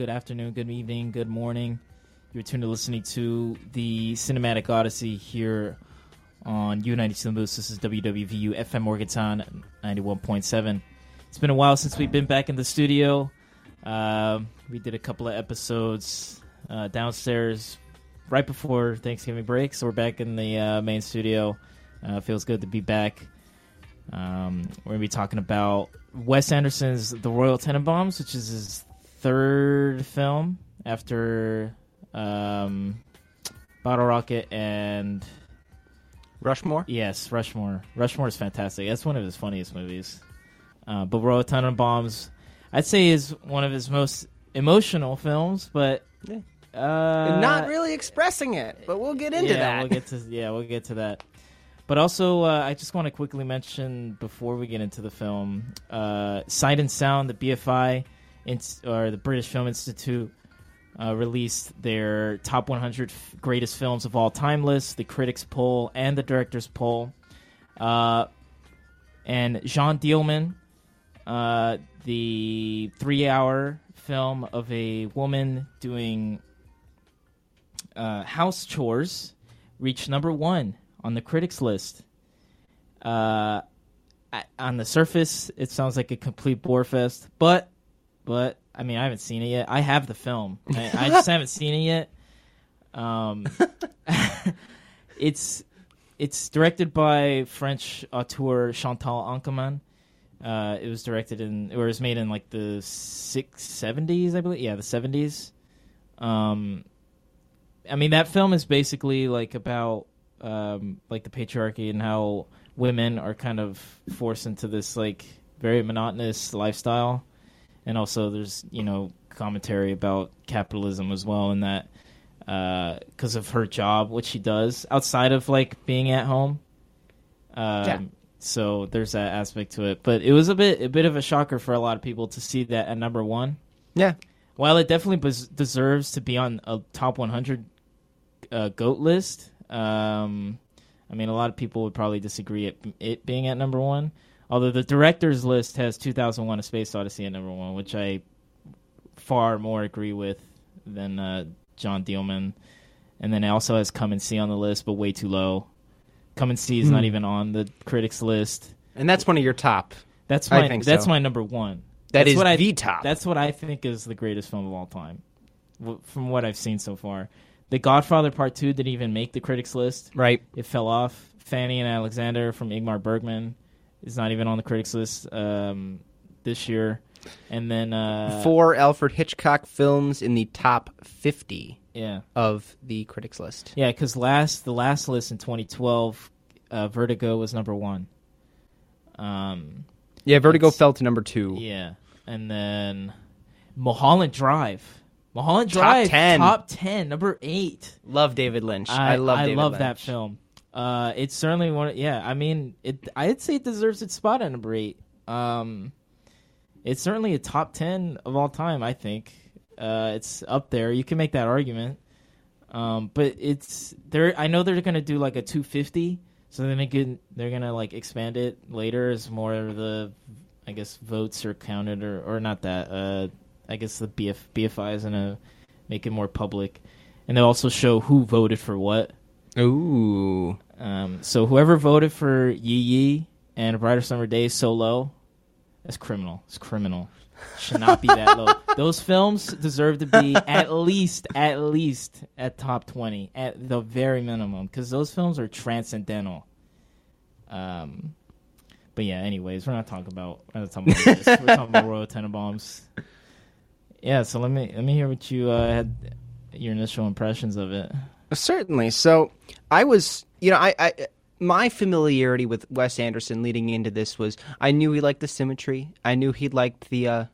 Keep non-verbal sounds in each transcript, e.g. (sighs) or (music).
Good afternoon, good evening, good morning. You're tuned to listening to the Cinematic Odyssey here on U92 Moose. This is WWVU FM Morgantown 91.7. It's been a while since we've been back in the studio. Uh, we did a couple of episodes uh, downstairs right before Thanksgiving break, so we're back in the uh, main studio. Uh, feels good to be back. Um, we're gonna be talking about Wes Anderson's The Royal Tenenbaums, which is his third film after um, Bottle Rocket and Rushmore. yes, Rushmore. Rushmore is fantastic. That's one of his funniest movies. Uh, but Royal Bombs, I'd say, is one of his most emotional films, but Yeah. uh, Not really expressing it, but we'll get into yeah, that. We'll get to yeah, we'll get to that. But also, uh, I just want to quickly mention before we get into the film, uh, Sight and Sound, the BFI, or the British Film Institute, uh, released their top 100 f- greatest films of all time list, the critics poll and the directors poll. Uh, and Jeanne Dielman, uh, the three-hour film of a woman doing uh, house chores reached number one on the critics list. Uh, on the surface, it sounds like a complete bore fest, but but I mean, I haven't seen it yet. I have the film. I, I just (laughs) haven't seen it yet. Um, (laughs) it's it's directed by French auteur Chantal Akerman. Uh, it was directed in, or it was made in like the six seventies, I believe. Yeah, the seventies. Um, I mean, that film is basically like about um, like the patriarchy and how women are kind of forced into this like very monotonous lifestyle, and also there's you know commentary about capitalism as well, and that because of her job, what she does outside of like being at home. Um, Yeah. So there's that aspect to it, but it was a bit a bit of a shocker for a lot of people to see that at number one. yeah, While it definitely bes- deserves to be on a top 100 uh, goat list, um, I mean, a lot of people would probably disagree at it being at number one. Although the director's list has 2001: A Space Odyssey at number one, which I far more agree with than uh, John Dielman. And then it also has Come and See on the list, but way too low. Come and See is not Hmm. even on the critics list. and that's one of your top. That's I my think that's so. my number one. That That's is what I- the top. That's what I think is the greatest film of all time, from what I've seen so far. The Godfather Part Two didn't even make the critics list. right. It fell off. Fanny and Alexander from Ingmar Bergman is not even on the critics list um, this year. And then uh, Four Alfred Hitchcock films in the top fifty yeah, of the critics list. yeah, because last the last list in 2012, uh, Vertigo was number one. Um, Yeah, Vertigo fell to number two. Yeah, and then Mulholland Drive. Mulholland Top Drive, 10. top ten, number eight. Love David Lynch. I, I, love. I David love Lynch. that film. Uh, it's certainly one. Yeah, I mean, it. I'd say it deserves its spot at number eight. Um, it's certainly a top ten of all time. I think uh, it's up there. You can make that argument. Um, but it's they're. I know they're gonna do like a 250. So then again, they're gonna like expand it later as more of the, I guess, votes are counted or or not that. Uh, I guess the BF BFI is gonna make it more public, and they'll also show who voted for what. Ooh. Um, so whoever voted for Yi Yi and A Brighter Summer Day so low, that's criminal. It's criminal. Should not be that low. (laughs) Those films deserve to be at least, at least at top twenty, at the very minimum, because those films are transcendental. Um, but yeah. Anyways, we're not talking about. We're not talking about this. We're talking about Royal Tenenbaums. Yeah. So let me let me hear what you uh, had your initial impressions of it. Certainly. So I was, you know, I, I my familiarity with Wes Anderson leading into this was I knew he liked the symmetry. I knew he liked the, uh,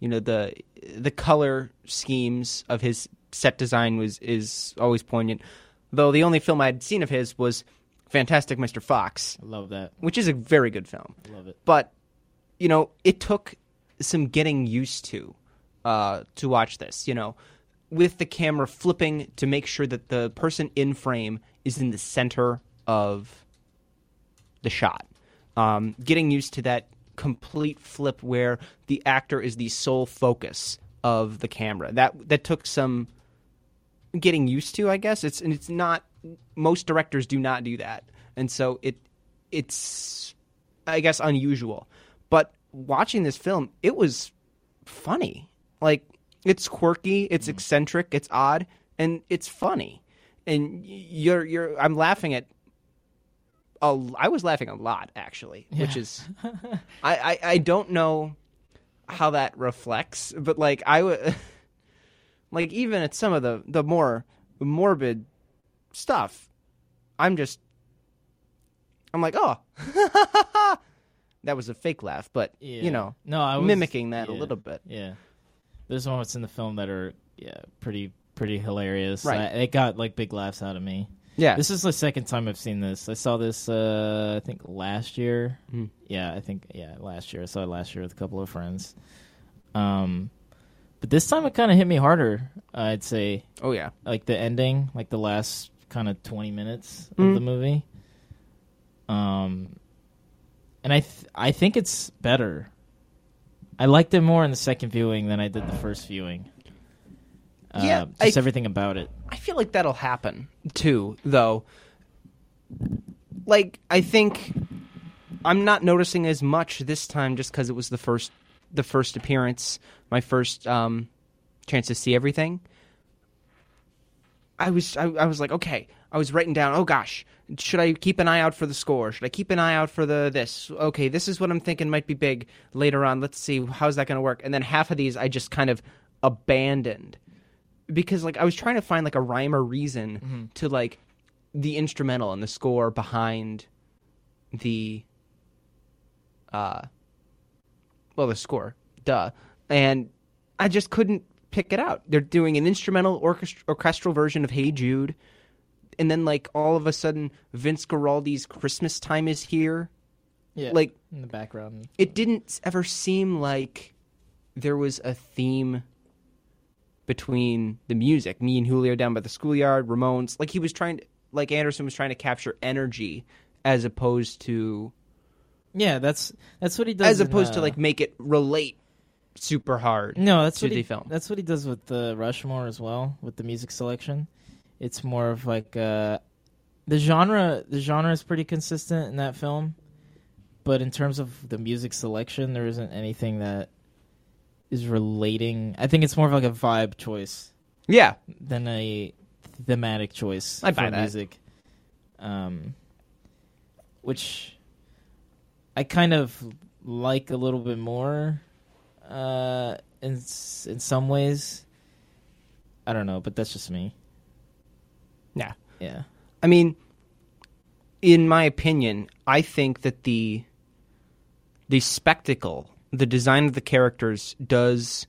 you know, the the color schemes of his set design was is always poignant. Though the only film I'd seen of his was Fantastic Mr. Fox, I love that. which is a very good film. I love it. But you know, it took some getting used to uh, to watch this. You know, with the camera flipping to make sure that the person in frame is in the center of the shot. Um, getting used to that complete flip where the actor is the sole focus of the camera. That that took some getting used to, I guess. It's and it's not most directors do not do that. And so it it's I guess unusual. But watching this film, it was funny. Like it's quirky, it's mm-hmm. eccentric, it's odd, and it's funny. And you're you're I'm laughing at a, I was laughing a lot actually, which is (laughs) I, I I don't know how that reflects, but like I would (laughs) like even at some of the the more morbid stuff, I'm just I'm like, "Oh." (laughs) that was a fake laugh, but Yeah. you know, no, I was mimicking that a little bit. Yeah, there's moments in the film that are yeah pretty pretty hilarious. Right. I, it got like big laughs out of me. Yeah. This is the second time I've seen this. I saw this uh I think last year. Hmm. Yeah, I think yeah last year. I saw it last year with a couple of friends. Um, but this time it kind of hit me harder. I'd say oh yeah. like the ending, like the last kind of 20 minutes of Mm. the movie. Um and I th- I think it's better. I liked it more in the second viewing than I did the first viewing. Uh, Yeah, just I- everything about it. I feel like that'll happen too, though. Like I think I'm not noticing as much this time just because it was the first the first appearance, my first um, chance to see everything. I was I, I was like, okay. I was writing down, oh gosh, should I keep an eye out for the score? Should I keep an eye out for the this? Okay, this is what I'm thinking might be big later on. Let's see how's that going to work. And then half of these I just kind of abandoned because like I was trying to find like a rhyme or reason to like the instrumental and the score behind the uh well the score duh and I just couldn't pick it out. They're doing an instrumental orchest- orchestral version of Hey Jude and then like all of a sudden Vince Guaraldi's Christmas time is here. Yeah, Like in the background. it didn't ever seem like there was a theme between the music. Me and Julio down by the schoolyard, Ramones. Like he was trying to, like Anderson was trying to capture energy as opposed to, Yeah, that's that's what he does. as in, opposed to uh, like make it relate super hard. No, that's to what the he, film. That's what he does with the Rushmore as well, with the music selection. It's more of like uh, the genre. The genre is pretty consistent in that film, but in terms of the music selection, there isn't anything that is relating. I think it's more of like a vibe choice Yeah, than a thematic choice I for that. music. Um, which I kind of like a little bit more. Uh, in in some ways, I don't know, but that's just me. Yeah. I mean, in my opinion, I think that the the spectacle, the design of the characters does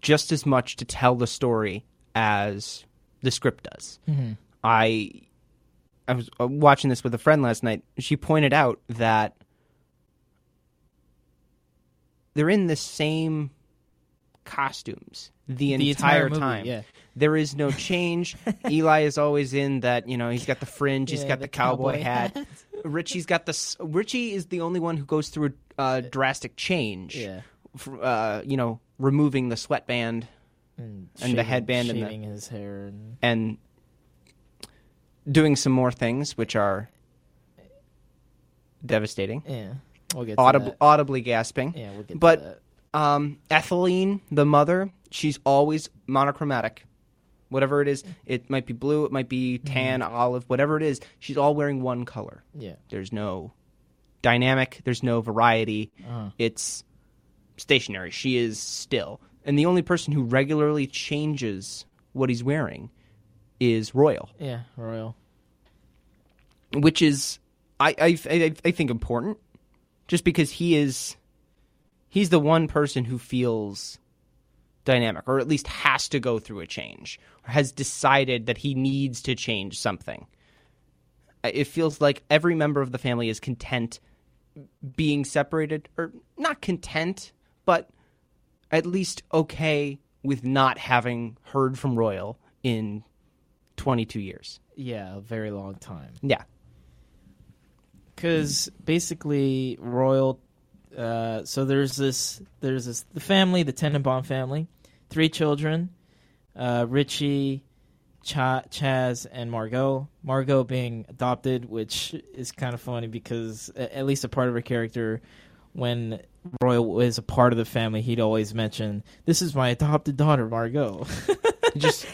just as much to tell the story as the script does. I I was uh, watching this with a friend last night. She pointed out that they're in the same costumes the, The entire, entire movie, time. yeah. There is no change. (laughs) Eli is always in that, you know, he's got the fringe, he's Yeah, got the, the cowboy, cowboy hat. hat. Richie's got the Richie is the only one who goes through a uh, drastic change. yeah, Uh, you know, removing the sweatband and, And the shaving- headband and the- shaving his hair, and and doing some more things which are devastating. yeah, we'll get Audib- audibly gasping. Yeah, we'll get but to that. um, Etheline, the mother, she's always monochromatic. Whatever it is, it might be blue, it might be tan, olive, whatever it is, she's all wearing one color. Yeah, There's no dynamic, there's no variety. uh-huh. It's stationary. She is still. And the only person who regularly changes what he's wearing is Royal, yeah, royal. which is I I I, I think important just because he is he's the one person who feels dynamic or at least has to go through a change or has decided that he needs to change something. It feels like every member of the family is content being separated or not content, but at least okay with not having heard from Royal in 22 years. Yeah, a very long time. Yeah. because basically royal uh, so there's this there's this the family the tenenbaum family three children: uh, Richie, Cha- Chaz, and Margot. Margot being adopted, which is kind of funny because at least a part of her character, when Roy was a part of the family, he'd always mention, "This is my adopted daughter, Margot." (laughs) just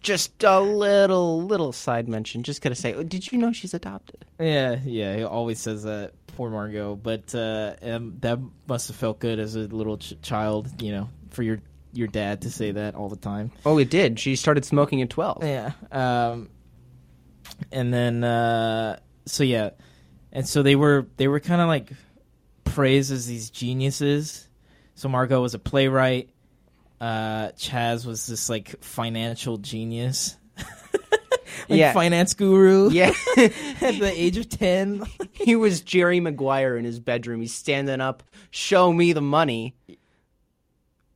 just a little little side mention. Just gotta say, did you know she's adopted? Yeah, yeah, he always says that. Poor Margot, but uh, um, that must have felt good as a little ch- child, you know, for your your dad to say that all the time. Oh, it did. She started smoking at twelve. Yeah. Um, and then uh, so yeah, and so they were they were kind of like praised as these geniuses. So Margot was a playwright. Uh, Chaz was this like financial genius. (laughs) like Yeah. finance guru. Yeah, (laughs) at the age of ten. he was Jerry Maguire in his bedroom. He's standing up, show me the money.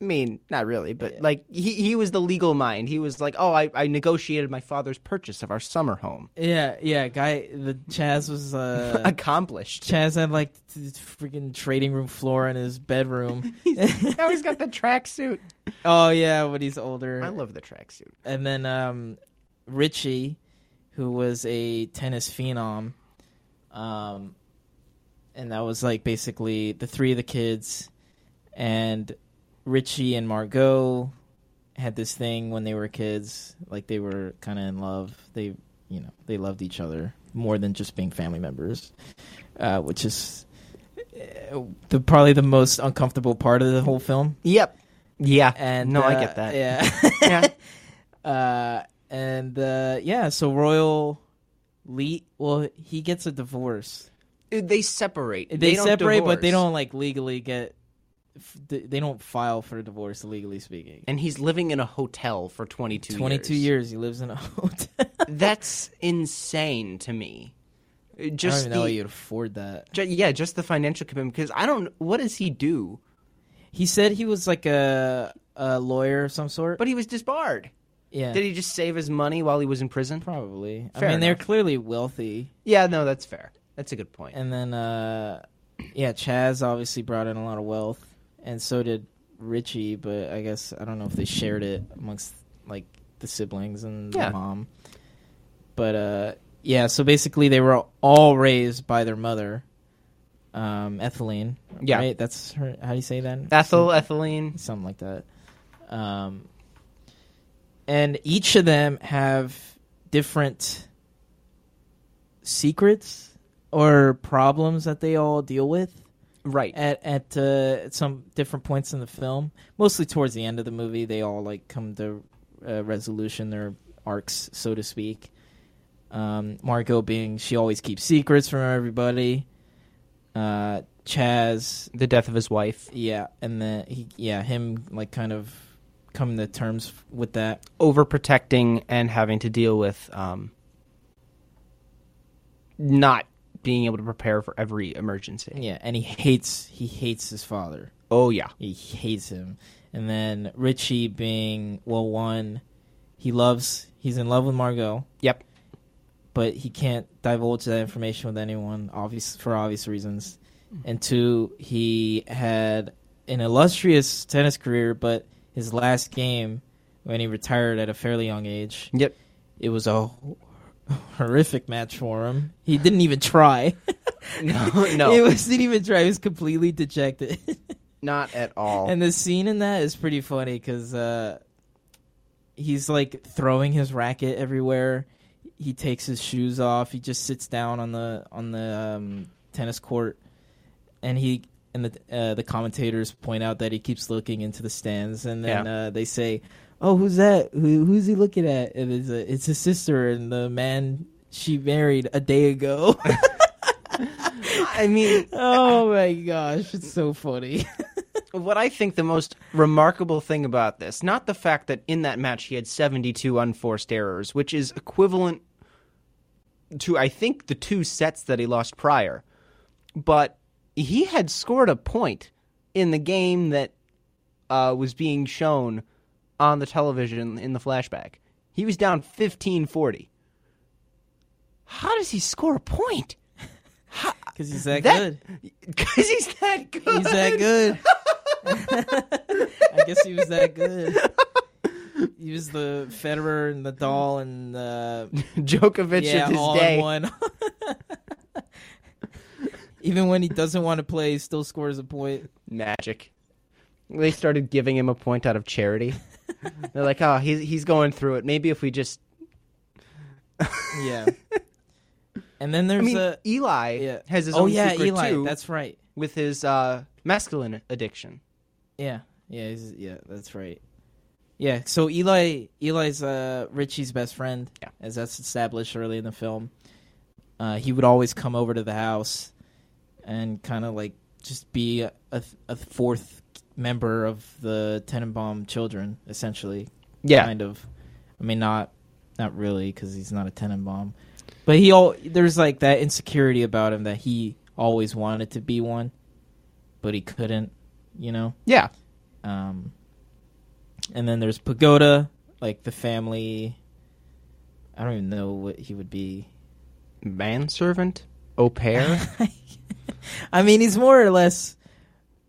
I mean, not really, but like he, he was the legal mind. He was like, oh, I, I negotiated my father's purchase of our summer home. Yeah, yeah, guy. The Chaz was uh, (laughs) Accomplished. Chaz had like the freaking trading room floor in his bedroom. (laughs) now he's got the tracksuit. oh yeah, when he's older. I love the tracksuit. and then um, Richie, who was a tennis phenom, um, and that was like basically the three of the kids, and Richie and Margot had this thing when they were kids, like they were kind of in love. They, you know, they loved each other more than just being family members, uh, which is uh, the probably the most uncomfortable part of the whole film. Yep. Yeah. And no, I uh, get that. Yeah. Yeah. (laughs) uh, and uh, yeah, so Royal Lee, well, he gets a divorce. They separate. They, don't separate, but they don't like legally get. They don't file for a divorce, legally speaking. And he's living in a hotel for 22 Twenty-two years. he lives in a (laughs) hotel. That's insane to me. I Just don't even know how the, you'd afford that. ju- yeah, just the financial commitment. Because I don't. What does he do? He said he was like a a lawyer of some sort. But he was disbarred. yeah, Did he just save his money while he was in prison? probably. I Fair mean, they're clearly wealthy. Yeah, no, that's fair. That's a good point. And then, uh, yeah, Chaz obviously brought in a lot of wealth, and so did Richie. But I guess I don't know if they shared it amongst like the siblings and Yeah. the mom. But uh, yeah, so basically they were all raised by their mother, um, Etheline. Yeah. right? that's her. How do you say that? Ethel, etheline. something like that. Um, and each of them have different secrets or problems that they all deal with Right. at at, uh, at some different points in the film. Mostly towards the end of the movie, they all like come to uh, resolution, their arcs, so to speak. Um, Margot being she always keeps secrets from everybody. Uh, Chaz The death of his wife. yeah, and then he, yeah, him like kind of coming to terms with that. Overprotecting and having to deal with um, not being able to prepare for every emergency. Yeah, and he hates he hates his father. Oh, yeah. He hates him. And then Richie being well, one, he loves he's in love with Margot, Yep. but he can't divulge that information with anyone, obvious for obvious reasons. Mm. And two, he had an illustrious tennis career, but his last game when he retired at a fairly young age, Yep. it was a horrific match for him. He didn't even try. (laughs) No, (laughs) no. It was didn't even try. He was completely dejected. (laughs) Not at all. and the scene in that is pretty funny because uh, he's like throwing his racket everywhere. He takes his shoes off. He just sits down on the on the um, tennis court, and he and the uh, the commentators point out that he keeps looking into the stands, and then Yeah. uh, they say, "Oh, who's that? Who, who's he looking at?" And it's a, it's his sister and the man she married a day ago. I mean, (laughs) oh my gosh, it's so funny. (laughs) what I think the most remarkable thing about this, not the fact that in that match he had 72 unforced errors, which is equivalent to, I think, the two sets that he lost prior, but he had scored a point in the game that uh, was being shown on the television in the flashback. He was down 15 40. How does he score a point? Because he's that, That- good. (laughs) Because he's that good. He's that good. (laughs) (laughs) I guess he was that good. He was the Federer and Nadal and the Djokovic yeah, all day. in one. Even when he doesn't want to play, he still scores a point. Magic. They started giving him a point out of charity. (laughs) They're like, oh, he's he's going through it. Maybe if we just, (laughs) Yeah. (laughs) And then I there's mean, a Eli yeah. has his oh own yeah, secret Eli. too That's right. with his uh, masculine addiction. Yeah, yeah, he's, yeah. That's right. Yeah. So Eli, Eli's uh, Richie's best friend. Yeah. As that's established early in the film. Uh, he would always come over to the house, and kind of like just be a, a, a fourth member of the Tenenbaum children, essentially. Yeah, Kind of. I mean, not not really, because he's not a Tenenbaum. But he all there's like that insecurity about him that he always wanted to be one, but he couldn't. You know. yeah. Um, and then there's Pagoda, like the family. I don't even know what he would be. Manservant, au pair. (laughs) I mean, he's more or less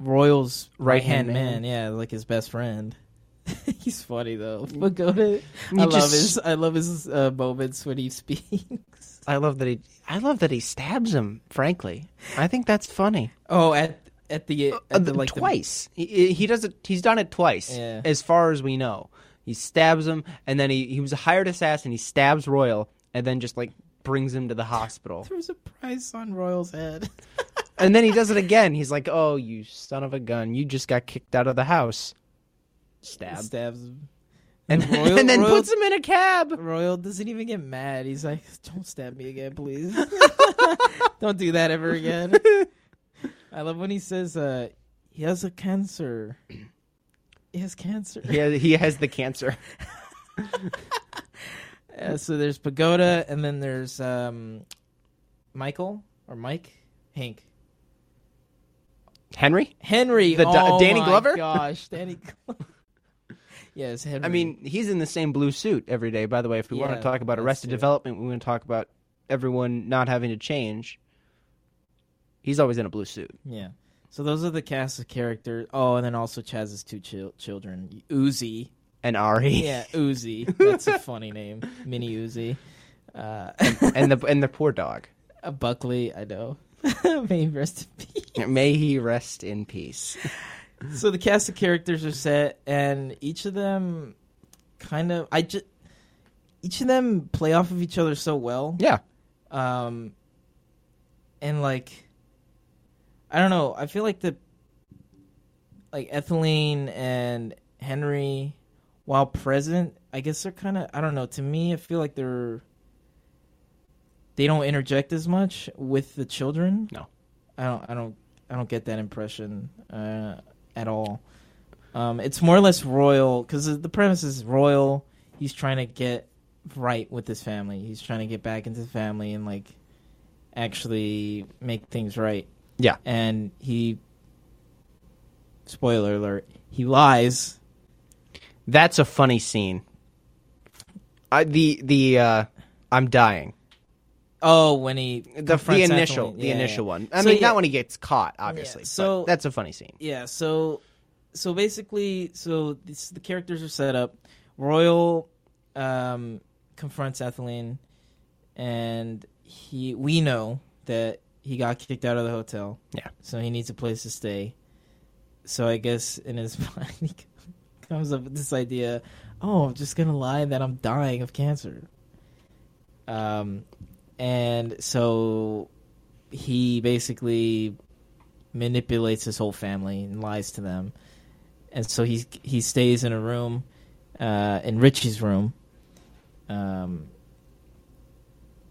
Royal's right hand Right-hand man. Yeah, like his best friend. (laughs) he's funny though. Pagoda. You I love just- his. I love his uh, moments when he (laughs) speaks. I love that he. I love that he stabs him. Frankly, I think that's funny. Oh, at at the, Uh, at the the- like the- twice. he, he does it. He's done it twice, Yeah. as far as we know. He stabs him, and then he he was a hired assassin. He stabs Royal, and then just like brings him to the hospital. (laughs) there was a price on Royal's head. And then he does it again. He's like, "Oh, you son of a gun! You just got kicked out of the house." Stab, Stabs him. and, (laughs) Royal- and then Royal- puts him in a cab. Royal doesn't even get mad. He's like, "Don't stab me again, please. (laughs) Don't do that ever again." (laughs) I love when he says, uh, "He has a cancer. He has cancer." He has, he has the cancer. Uh, so there's Pagoda, and then there's um, Michael or Mike Hank Henry. Henry. The oh Danny my Glover? Gosh, Danny. (laughs) Glover. yes, Henry. I mean, he's in the same blue suit every day. By the way, if we want to talk about Arrested. Development, we want to talk about everyone not having to change. He's always in a blue suit. Yeah. So those are the cast of characters. Oh, and then also Chaz's two chil- children, Uzi. And Ari. Yeah, Uzi. That's a funny name, Mini Uzi. Uh, and the and the poor dog. (laughs) uh, Buckley, I know. (laughs) May he rest in peace. May he rest in peace. (laughs) So the cast of characters are set, and each of them kind of I just each of them play off of each other so well. Yeah. Um, and like, I don't know. I feel like the like Etheline and Henry, while present, I guess they're kind of I don't know. To me, I feel like they're they don't interject as much with the children. No. I don't. I don't. I don't get that impression uh, at all. Um, it's more or less royal because the premise is royal. He's trying to get right with his family. He's trying to get back into the family and like actually make things right. Yeah. And he, spoiler alert, he lies. That's a funny scene. I the the uh I'm dying. Oh, when he The, the initial the initial yeah. one. I So, mean yeah. not when he gets caught, obviously. So- that's a funny scene. Yeah, so so basically, so this, the characters are set up. Royal um, confronts Etheline, and he we know that he got kicked out of the hotel. Yeah. so he needs a place to stay. So I guess in his (laughs) mind he comes up with this idea: oh, I'm just gonna lie that I'm dying of cancer. Um, and so he basically manipulates his whole family and lies to them. And so he he stays in a room, uh, in Richie's room, um,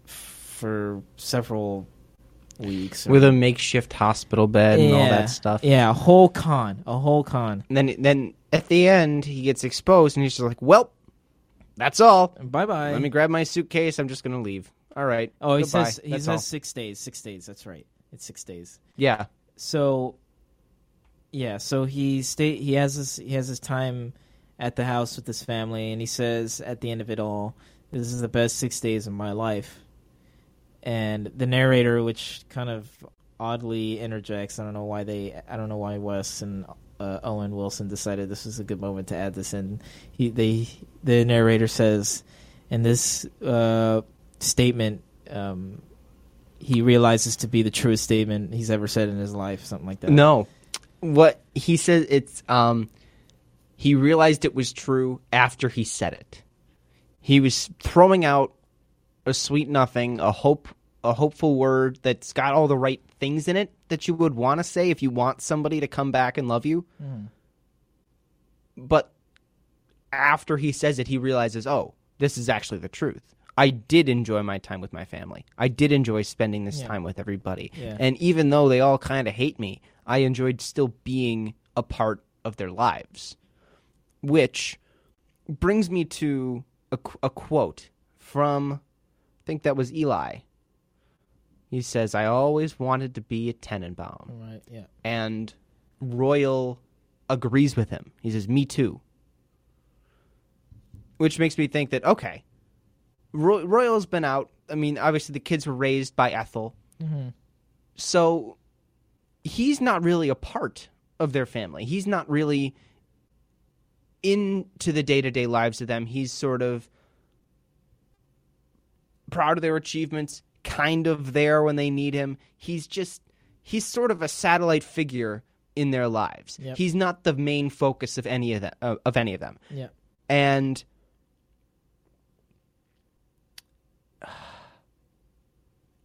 for several weeks. or- With a makeshift hospital bed and all that stuff. Yeah, a whole con, a whole con. And then then at the end he gets exposed and he's just like, Well, that's all. Bye bye. Let me grab my suitcase, I'm just gonna leave. All right. oh, he Goodbye. says he That's says all. six days. Six days. That's right. It's six days. Yeah. so yeah so he stay he has his he has his time at the house with his family and he says at the end of it all this is the best six days of my life and the narrator which kind of oddly interjects i don't know why they i don't know why wes and uh, Owen Wilson decided this was a good moment to add this in. He they the narrator says and this uh, statement um, he realizes to be the truest statement he's ever said in his life, something like that. No, what he said it's um, he realized it was true after he said it. He was throwing out a sweet nothing, a hope, a hopeful word that's got all the right things in it that you would want to say if you want somebody to come back and love you. But after he says it, he realizes, oh, this is actually the truth. I did enjoy my time with my family. I did enjoy spending this Yeah. time with everybody. Yeah. And even though they all kind of hate me, I enjoyed still being a part of their lives. Which brings me to a, a quote from, I think that was Eli. He says, I always wanted to be a Tenenbaum. Right. Yeah. And Royal agrees with him. He says, Me too. Which makes me think that, okay, Roy- Royal's been out. I mean, obviously, the kids were raised by Ethel. Mm-hmm. So he's not really a part of their family. He's not really into the day to day lives of them. He's sort of proud of their achievements, kind of there when they need him. He's just, he's sort of a satellite figure in their lives. Yep. He's not the main focus of any of them. Of any of them, Yeah. and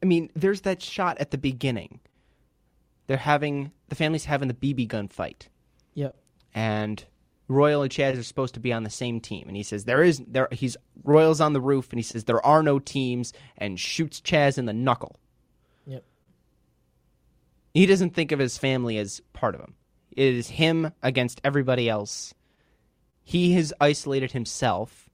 I mean, there's that shot at the beginning. They're having the family's having the BB gun fight, Yep. and Royal and Chaz are supposed to be on the same team. And he says there is there. He's Royal's on the roof, and he says there are no teams, and shoots Chaz in the knuckle. Yep. He doesn't think of his family as part of him. It is him against everybody else. He has isolated himself.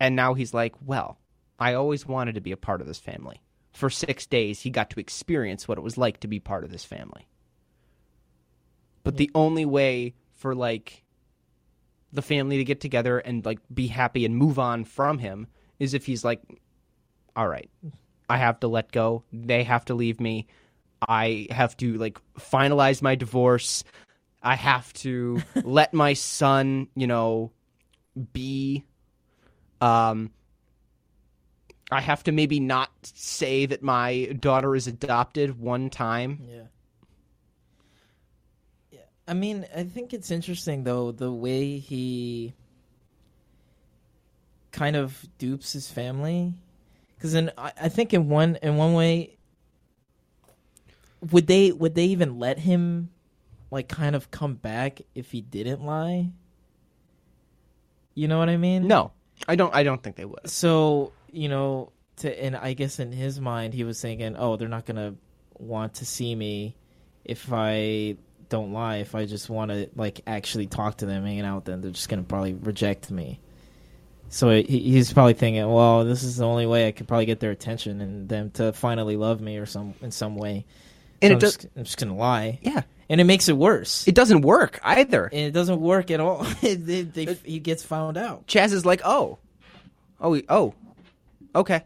And now he's like, well, I always wanted to be a part of this family. For six days, he got to experience what it was like to be part of this family. But the only way for, like, the family to get together and, like, be happy and move on from him is if he's like, all right, I have to let go. They have to leave me. I have to like finalize my divorce. I have to (laughs) let my son, you know, be um I have to maybe not say that my daughter is adopted one time. Yeah. Yeah. I mean, I think it's interesting though the way he kind of dupes his family, because in I, I think in one in one way, would they would they even let him like kind of come back if he didn't lie? You know what I mean? No. I don't I don't think they would. So you know, to and I guess in his mind he was thinking, oh, they're not gonna want to see me if I don't lie. If I just want to like actually talk to them, hanging out with them, they're just gonna probably reject me. So he, he's probably thinking, well, this is the only way I could probably get their attention and them to finally love me or some in some way. And So it I'm, does just, I'm just gonna lie, Yeah. And it makes it worse. It doesn't work either. and it doesn't work at all. (laughs) they, they, he gets found out. Chaz is like, "Oh. Oh, he- oh. Okay."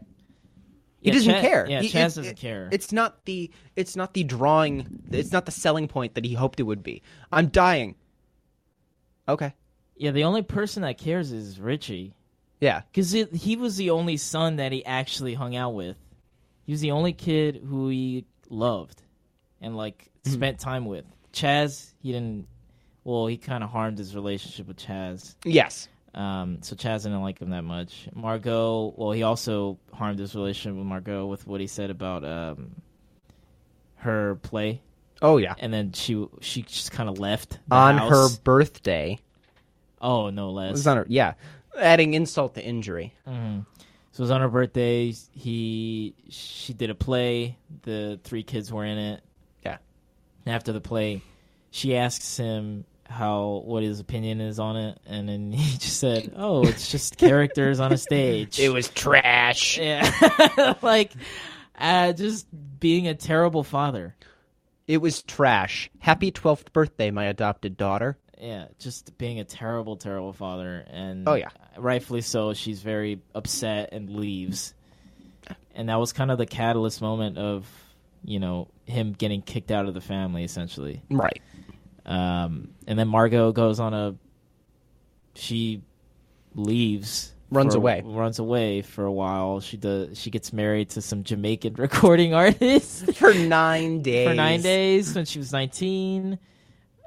He Yeah, doesn't Chaz- care. yeah, He- Chaz it- doesn't it- care. It's not the it's not the drawing. It's not the selling point that he hoped it would be. I'm dying. Okay. Yeah, the only person that cares is Richie. Yeah. Because he was the only son that he actually hung out with. He was the only kid who he loved and like Mm-hmm. spent time with. Chaz, he didn't. Well, he kind of harmed his relationship with Chaz. Yes. Um, so Chaz didn't like him that much. Margot, well, he also harmed his relationship with Margot with what he said about um, her play, Oh yeah. and then she she just kind of left the On house. her birthday. Oh no, It less. was on her. Yeah. Adding insult to injury. hmm So it was on her birthday. He she did a play. The three kids were in it. Yeah. And after the play, she asks him how what his opinion is on it, and then (laughs) he just said, "Oh, it's just (laughs) characters on a stage." It was trash. (laughs) yeah, like uh, just being a terrible father. It was trash. Happy 12th birthday, my adopted daughter. Yeah, just being a terrible, terrible father, and Oh, yeah. rightfully so. She's very upset and leaves, and that was kind of the catalyst moment of you know him getting kicked out of the family essentially. Right. Um, and then Margot goes on a she leaves Runs for- away. runs away for a while. She does she gets married to some Jamaican (laughs) recording artist For nine days. (laughs) for nine days when she was 19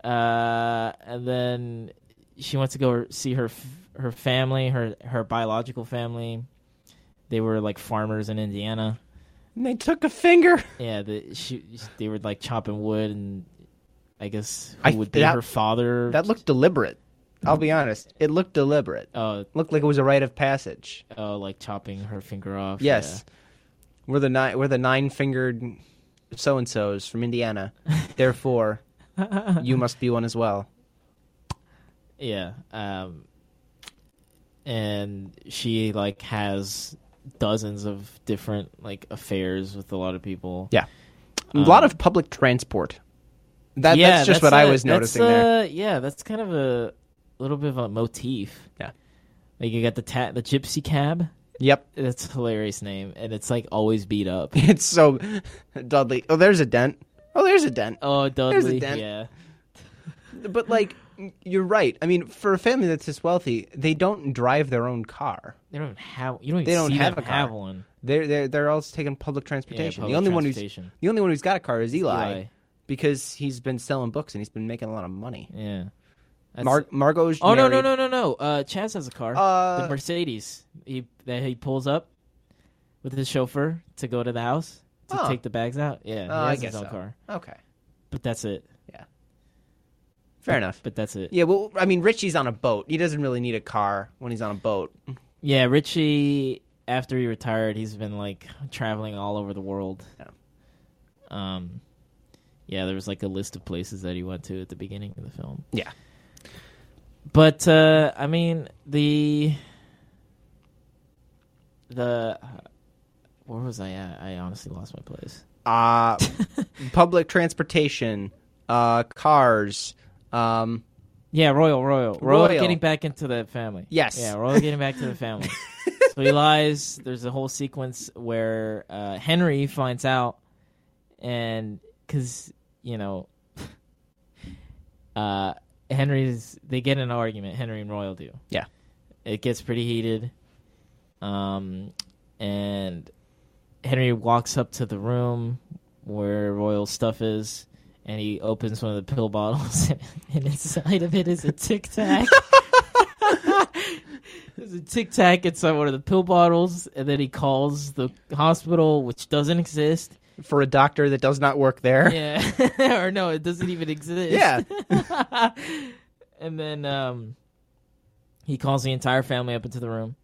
uh, and then she went to go see her her family her her biological family they were like farmers in indiana And they took a finger. yeah the, she they were like chopping wood and i guess who I- would be that- her father That looked deliberate. I'll be honest. It looked deliberate. oh Looked like it was a rite of passage. oh like chopping her finger off Yes. We're the nine we're the nine fingered so and so's from Indiana. (laughs) Therefore, you must be one as well. Yeah. Um and she like has dozens of different like affairs with a lot of people. Yeah. A lot Um, of public transport. That, yeah, that's just what I a- was that's noticing there. uh, Yeah, that's kind of a little bit of a motif. Yeah. Like you got the ta- the gypsy cab. Yep. That's a hilarious name, and it's like always beat up. (laughs) It's so Dudley. Oh, there's a dent. Oh, there's a dent. Oh, Dudley. dent. Yeah. But like, you're right. I mean, for a family that's this wealthy, they don't drive their own car. They don't even have. You don't. Even They don't have a car. have one. They're they're they're all taking public Yeah, transportation. public the only one who's the only one who's got a car is Eli, Eli. because he's been selling books and he's been making a lot of money. Yeah. That's- Mar- Margot's Oh no no no no no! Uh, Chaz has a car, Uh, the Mercedes. He that he pulls up with his chauffeur to go to the house to Oh. take the bags out. Yeah, he Oh, I guess his own so. car, Okay, but that's it. Fair enough. But that's it. Yeah, well, I mean, Richie's on a boat. He doesn't really need a car when he's on a boat. Yeah, Richie. After he retired, he's been like traveling all over the world. Yeah. Um, yeah, there was like a list of places that he went to at the beginning of the film. Yeah. But uh, I mean the the where was I at? I honestly lost my place. Uh, (laughs) public transportation, uh, cars. Um, Yeah, Royal, Royal, Royal, Royal. getting back into the family. Yes. yeah, Royal getting back to the family. (laughs) so he lies. There's a whole sequence where uh, Henry finds out, and because you know, (laughs) uh, Henry's they get in an argument. Henry and Royal do. Yeah. it gets pretty heated. Um, and Henry walks up to the room where Royal's stuff is, and he opens one of the pill bottles, (laughs) and inside of it is a Tic Tac. (laughs) (laughs) There's a Tic Tac inside one of the pill bottles, and then he calls the hospital, which doesn't exist. for a doctor that does not work there. Yeah, or no, it doesn't even exist. Yeah. and then um, he calls the entire family up into the room,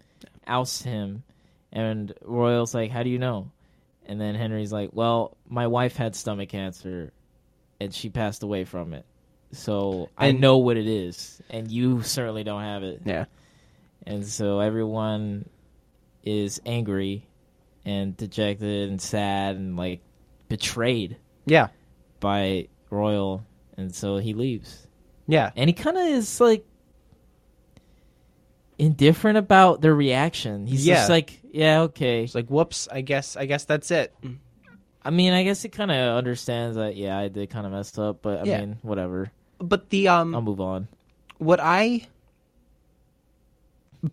ousts him, and Royal's like, "How do you know?" And then Henry's like, "Well, my wife had stomach cancer, and she passed away from it, so I know what it is, and you certainly don't have it." Yeah. And so everyone is angry and dejected and sad and like betrayed Yeah. by Royal, and so he leaves. Yeah. And he kind of is like indifferent about their reaction. He's Yeah. just like, yeah, okay. It's like, whoops. I guess. I guess that's it. Mm. I mean, I guess he kind of understands that. Yeah, I did kind of messed up, but I Yeah. mean, whatever. But the um, I'll move on. what I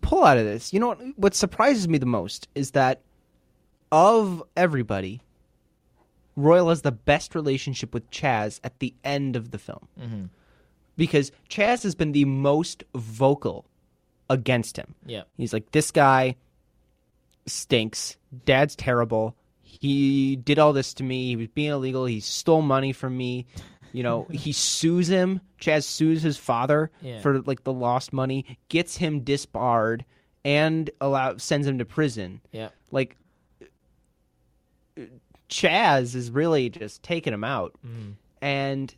pull out of this, you know what? What surprises me the most is that of everybody, Royal has the best relationship with Chaz at the end of the film hmm because Chaz has been the most vocal against him. Yeah, He's like, this guy stinks. Dad's terrible. He did all this to me. He was being illegal. He stole money from me. You know, he (laughs) sues him. Chaz sues his father Yeah. for like the lost money, gets him disbarred, and allow sends him to prison. yeah, Like Chaz is really just taking him out, Mhm. and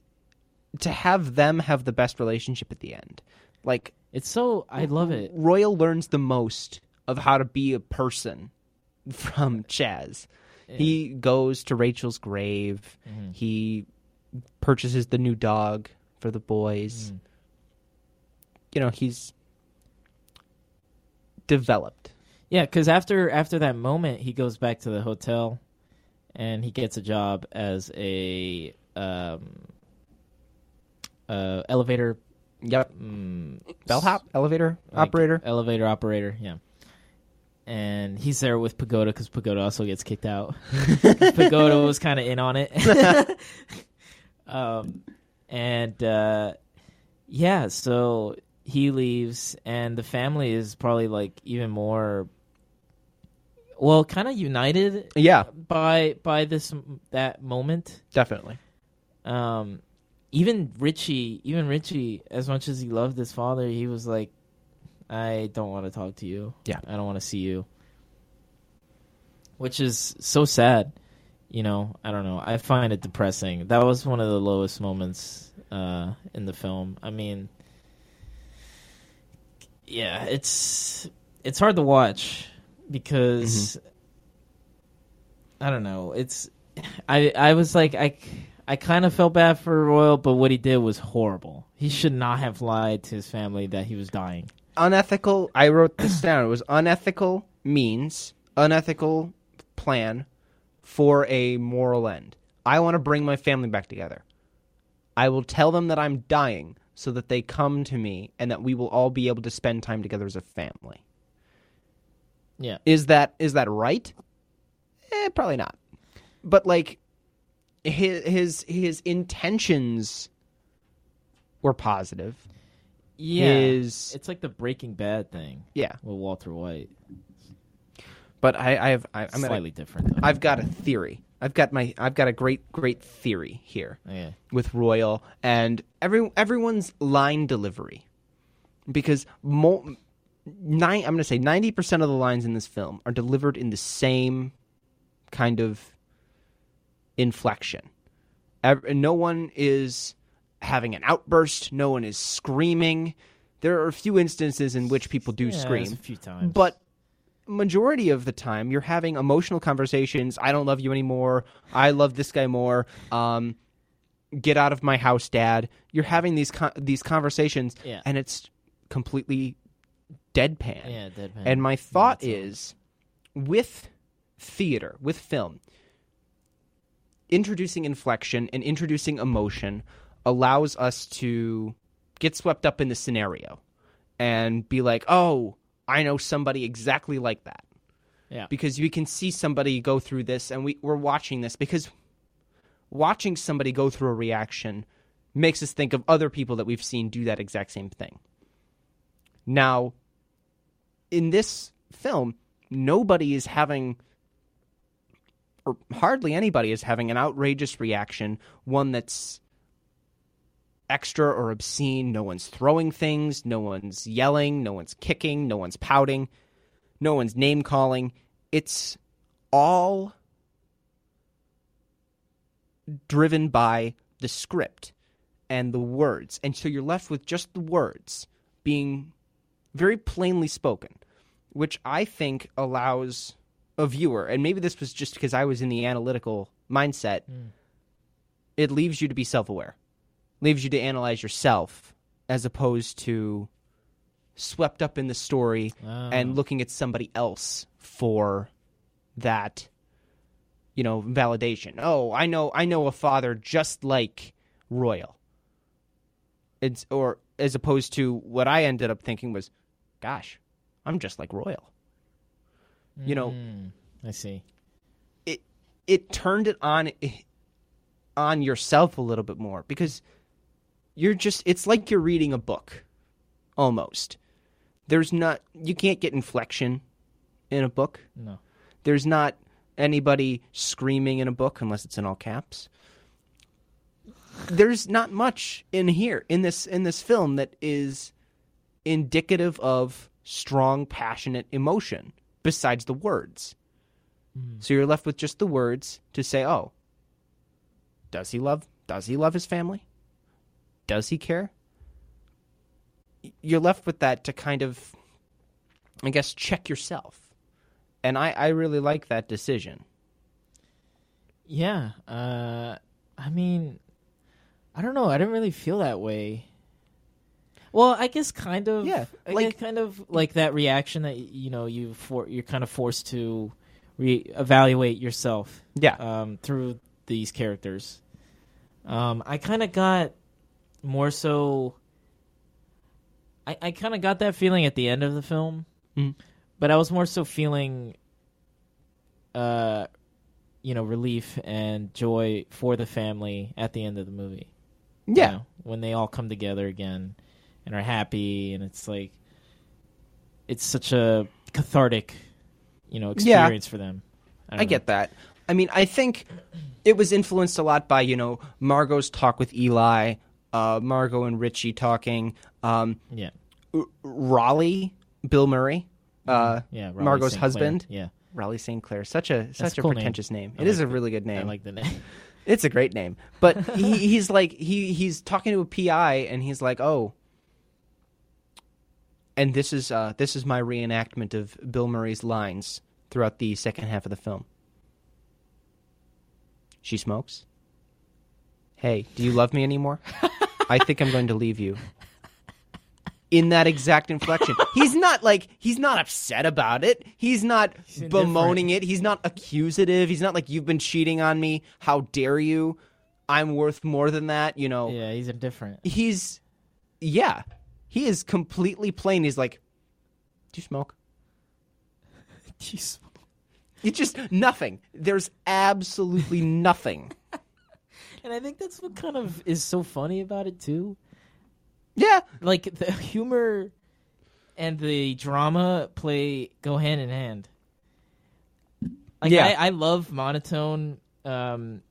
to have them have the best relationship at the end, like it's so I love it. Royal learns the most of how to be a person from Chaz. He goes to Rachel's grave. Mhm. He purchases the new dog for the boys. Mhm. You know, he's developed. Yeah, because after after that moment, he goes back to the hotel, and he gets a job as a um, uh, elevator Yep. mm, Bellhop, elevator like, operator. elevator operator. Yeah. And he's there with Pagoda because Pagoda also gets kicked out. (laughs) Pagoda was kind of in on it. (laughs) um, and uh, yeah, so he leaves, and the family is probably like even more, well, kind of united Yeah, by by this that moment. definitely. Um, even Richie, even Richie, as much as he loved his father, he was like, "I don't want to talk to you. Yeah. I don't want to see you." Which is so sad. You know, I don't know. I find it depressing. That was one of the lowest moments uh, in the film. I mean, yeah, it's it's hard to watch because I don't know. It's I I was like I I kind of felt bad for Royal, but what he did was horrible. He should not have lied to his family that he was dying. Unethical. I wrote this down. It was unethical means unethical plan for a moral end. I want to bring my family back together. I will tell them that I'm dying so that they come to me and that we will all be able to spend time together as a family. Yeah. Is that is that right? Eh, probably not. But like his his his intentions were positive. Yeah. His It's like the Breaking Bad thing yeah. with Walter White. But I I have I, I'm gonna, Slightly different though. I've got a theory. I've got my I've got a great great theory here yeah. with Royal and every everyone's line delivery, because mo- nine I'm going to say ninety percent of the lines in this film are delivered in the same kind of inflection. Ev- no one is having an outburst. No one is screaming. There are a few instances in which people do Yeah, scream, a few times. but majority of the time you're having emotional conversations i don't love you anymore i love this guy more um get out of my house dad you're having these con- these conversations Yeah. and it's completely deadpan yeah, Deadpan. and my thought all. is with theater with film introducing inflection and introducing emotion allows us to get swept up in the scenario and be like oh i know somebody exactly like that yeah. because we can see somebody go through this and we, we're watching this because watching somebody go through a reaction makes us think of other people that we've seen do that exact same thing now in this film nobody is having or hardly anybody is having an outrageous reaction one that's extra or obscene. No one's throwing things. No one's yelling. No one's kicking. No one's pouting. No one's name calling. It's all driven by the script and the words. And so you're left with just the words being very plainly spoken, which I think allows a viewer, and maybe this was just because I was in the analytical mindset, mm. it leaves you to be self aware, leaves you to analyze yourself as opposed to swept up in the story Oh. and looking at somebody else for that you know validation oh i know i know a father just like royal it's or as opposed to what i ended up thinking was gosh i'm just like royal you know Mm, I see. it it turned it on on yourself a little bit more because you're just it's like you're reading a book almost. There's not you can't get inflection in a book. No. there's not anybody screaming in a book unless it's in all caps. There's not much in here in this in this film that is indicative of strong passionate emotion besides the words. Hmm. So you're left with just the words to say oh does he love does he love his family does he care you're left with that to kind of i guess check yourself and i i really like that decision Yeah. Uh, I mean, I don't know. I didn't really feel that way. Well, I guess kind of. Yeah, I like- guess kind of like that reaction that you know you for you're kind of forced to re-evaluate yourself Yeah. um, through these characters. Um, I kind of got more so. I, I kind of got that feeling at the end of the film, Mhm. but I was more so feeling, uh, you know, relief and joy for the family at the end of the movie. you yeah. know, when they all come together again and are happy, and it's like, it's such a cathartic, you know, Yeah. experience for them. I, don't get that. I mean, I think it was influenced a lot by you know Margot's talk with Eli, uh, Margot and Richie talking, um, Yeah. Raleigh, Bill Murray, uh, Yeah, Raleigh Margot's husband. Yeah, Raleigh St. Clair, such a such a, cool name. pretentious name. I It is like a the- really (laughs) good name. I like the name. (laughs) It's a great name. But (laughs) he, he's like he he's talking to a PI and he's like, "Oh, and this is uh this is my reenactment of Bill Murray's lines throughout the second half of the film. She smokes. Hey, do you love me anymore? I think I'm going to leave you. In that exact inflection. He's not like he's not upset about it. He's not indifferent. bemoaning it. He's not accusative. He's not like you've been cheating on me. How dare you? I'm worth more than that, you know. yeah, he's indifferent. He's yeah. He is completely plain. He's like, "Do you smoke?" (laughs) Jeez. It's just nothing. There's absolutely nothing. (laughs) And I think that's what kind of is so funny about it too. Yeah. Like the humor and the drama play go hand in hand. Like Yeah. I, I love monotone, um,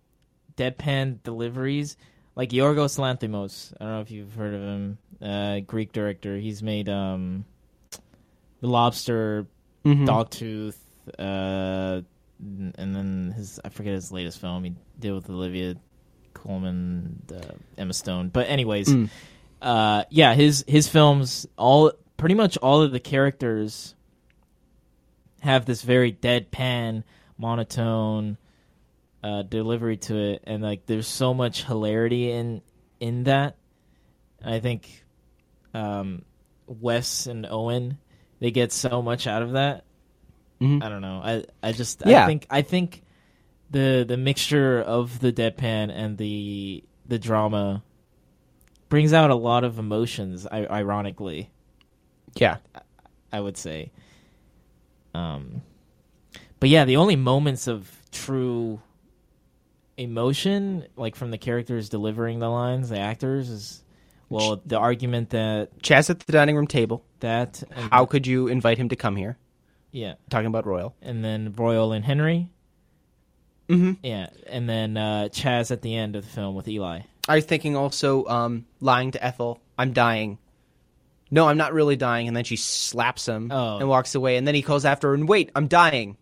deadpan deliveries. Like Yorgos Lanthimos. I don't know if you've heard of him. Uh, Greek director. He's made um, The Lobster, Mhm. Dogtooth, uh, and then his I forget his latest film. He did with Olivia Colman, uh, Emma Stone. But anyways, Mm. uh, yeah, his his films all pretty much all of the characters have this very deadpan, monotone uh, delivery to it, and like there's so much hilarity in in that. I think um, Wes and Owen they get so much out of that. Mhm. I don't know. I I just Yeah. I think I think the the mixture of the deadpan and the the drama brings out a lot of emotions. I, ironically, Yeah. I would say. Um, but yeah, the only moments of true emotion, like from the characters delivering the lines, the actors, is well the argument that Chaz at the dining room table. that How could you invite him to come here? yeah, Talking about Royal. and then Royal and Henry, Mm-hmm. yeah, and then uh, Chaz at the end of the film with Eli. I was thinking also um, lying to Ethel. I'm dying. No, I'm not really dying. And then she slaps him Oh. and walks away. And then he calls after her and wait, I'm dying.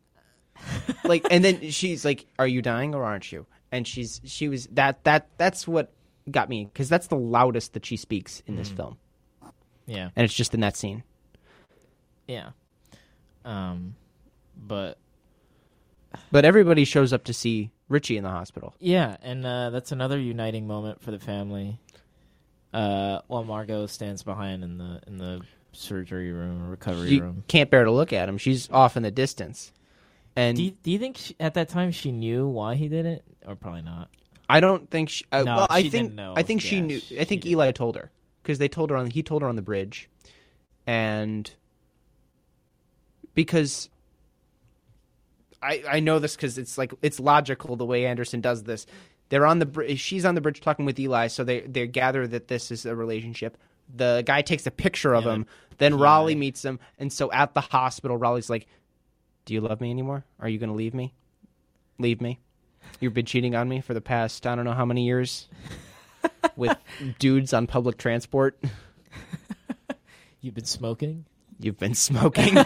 (laughs) like, and then she's like, "Are you dying or aren't you?" And she's she was that that that's what got me because that's the loudest that she speaks in this film, Yeah, and it's just in that scene. yeah. Um, but But everybody shows up to see Richie in the hospital. Yeah, and uh, that's another uniting moment for the family. Uh, while Margot stands behind in the in the surgery room or recovery You room. can't bear to look at him. She's off in the distance, and Do you, do you think she, at that time she knew why he did it, or probably not? I don't think she. Uh, No, well, I think didn't. I think she knew. she- I think she Eli told her because they told her on. He told her on the bridge, and because I I know this because it's like it's logical the way Anderson does this. They're on the br- she's on the bridge talking with Eli, so they they gather that this is a relationship. The guy takes a picture of Yeah, him. Then PI. Raleigh meets him, and so at the hospital, Raleigh's like, "Do you love me anymore? Are you going to leave me? Leave me? You've been cheating on me for the past I don't know how many years (laughs) with dudes on public transport. (laughs) You've been smoking. You've been smoking. (laughs)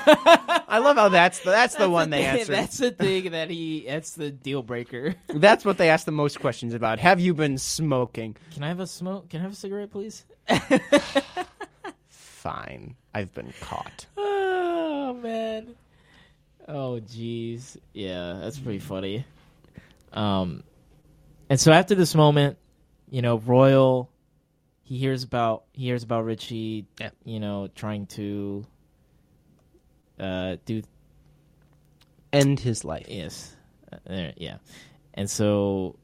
I love how that's the, that's, the one the they thing- answer. That's the thing that he. That's the deal breaker. (laughs) That's what they ask the most questions about. Have you been smoking? Can I have a smoke? Can I have a cigarette, please? (laughs) Fine. I've been caught. (sighs) Oh man. Oh jeez. Yeah, that's pretty funny. Um and so after this moment, you know, Royal he hears about he hears about Richie Yeah. you know, trying to uh do end his life. Yes. Uh, yeah. And so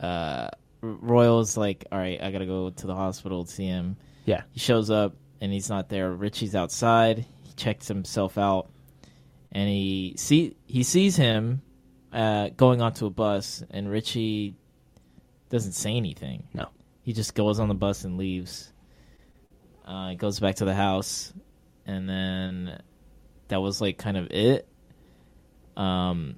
uh, Royal's like, all right, I got to go to the hospital to see him. Yeah. He shows up and he's not there. Richie's outside. He checks himself out and he see he sees him uh, going onto a bus and Richie doesn't say anything. No. He just goes on the bus and leaves. Uh, goes back to the house and then that was like kind of it. Um,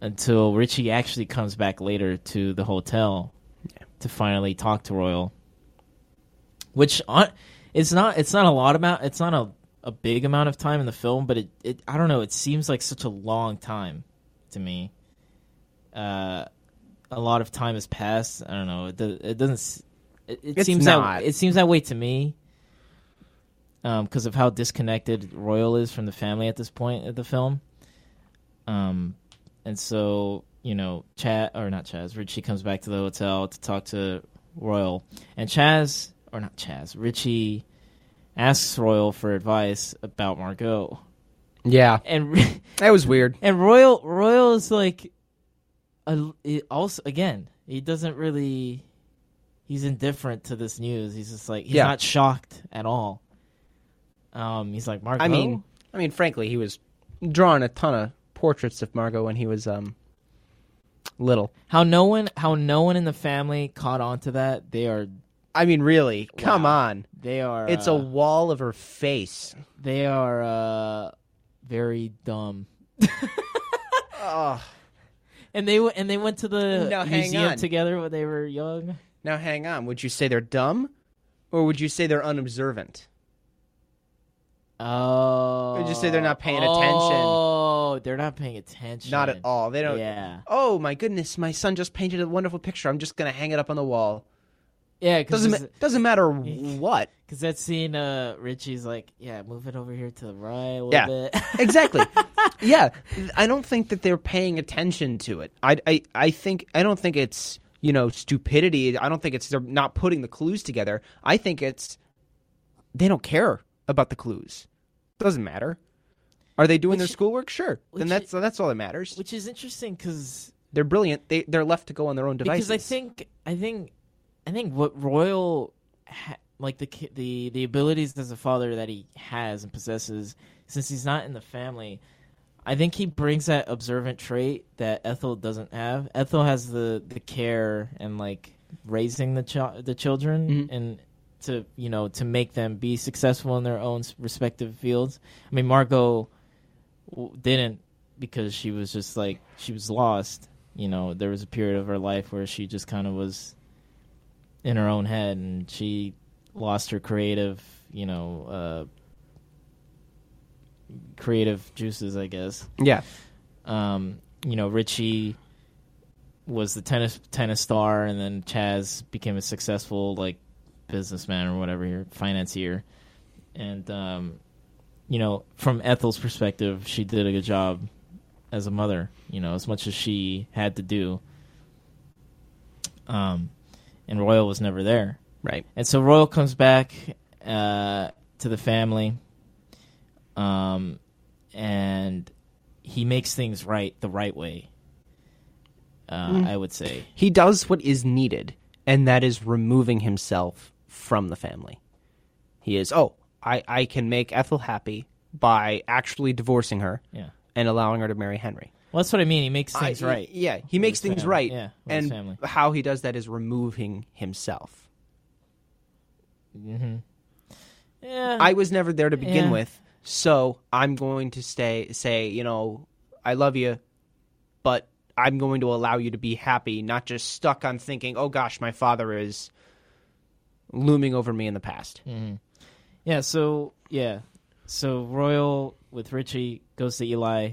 until Richie actually comes back later to the hotel Yeah. to finally talk to Royal. Which on, it's not it's not a lot amount it's not a, a big amount of time in the film, but it, it I don't know it seems like such a long time to me. Uh, a lot of time has passed. I don't know. It, it doesn't. It, it seems not. that it seems that way to me. Um, because of how disconnected Royal is from the family at this point of the film. Um, and so you know, Chad or not Chaz, Richie comes back to the hotel to talk to Royal, and Chaz or not Chaz, Richie asks Royal for advice about Margot, Yeah, and that was weird. (laughs) and Royal Royal is like, a, also again, he doesn't really, he's indifferent to this news. He's just like he's Yeah. not shocked at all. Um, he's like Margot. I mean, I mean, frankly, he was drawing a ton of portraits of Margot when he was um little. how no one how no one in the family caught on to that. They are I mean, really, come on. they are. It's uh, a wall of her face. they are uh very dumb. Oh, (laughs) And they w- and they went to the Now, museum together when they were young. now hang on. Would you say they're dumb, or would you say they're unobservant? Oh, you say they're not paying attention? Oh, they're not paying attention. Not at all. They don't. Yeah, Oh my goodness, my son just painted a wonderful picture. I'm just gonna hang it up on the wall. yeah. Because Doesn't ma- doesn't matter (laughs) what. Because that scene, uh, Richie's like, yeah, move it over here to the right a little Yeah. bit. (laughs) exactly. yeah, I don't think that they're paying attention to it. I, I, I think I don't think it's you know stupidity. I don't think it's they're not putting the clues together. I think it's they don't care about the clues. Doesn't matter. Are they doing their schoolwork? Sure. which Then that's that's all that matters. Which is interesting because They're brilliant. They they're left to go on their own devices. because I think I think I think what Royal ha- like the the the abilities as a father that he has and possesses since he's not in the family. I think he brings that observant trait that Ethel doesn't have. Ethel has the the care and like raising the ch- the children Mhm. and to you know to make them be successful in their own respective fields. I mean, Margot w- didn't because she was just like she was lost. You know, there was a period of her life where she just kind of was in her own head and she lost her creative, you know, uh creative juices, I guess. yeah, Um, you know, Richie was the tennis tennis star and then Chaz became a successful like businessman or whatever here, financier. And um, you know, from Ethel's perspective, she did a good job as a mother, you know, as much as she had to do. Um, and Royal was never there. right. And so Royal comes back uh, to the family, um, and he makes things right the right way. Uh, I would say, He does what is needed, and that is removing himself from the family. He is, oh, I, I can make Ethel happy by actually divorcing her yeah. and allowing her to marry Henry. Well, that's what I mean. He makes things I- right. Yeah, he makes his things family. right. Yeah, with his and family. how he does that is removing himself. hmm Yeah, I was never there to begin Yeah. with, so I'm going to stay say, you know, I love you, but I'm going to allow you to be happy, not just stuck on thinking, oh gosh, my father is looming over me in the past. yeah. So yeah, so Royal with Richie goes to Eli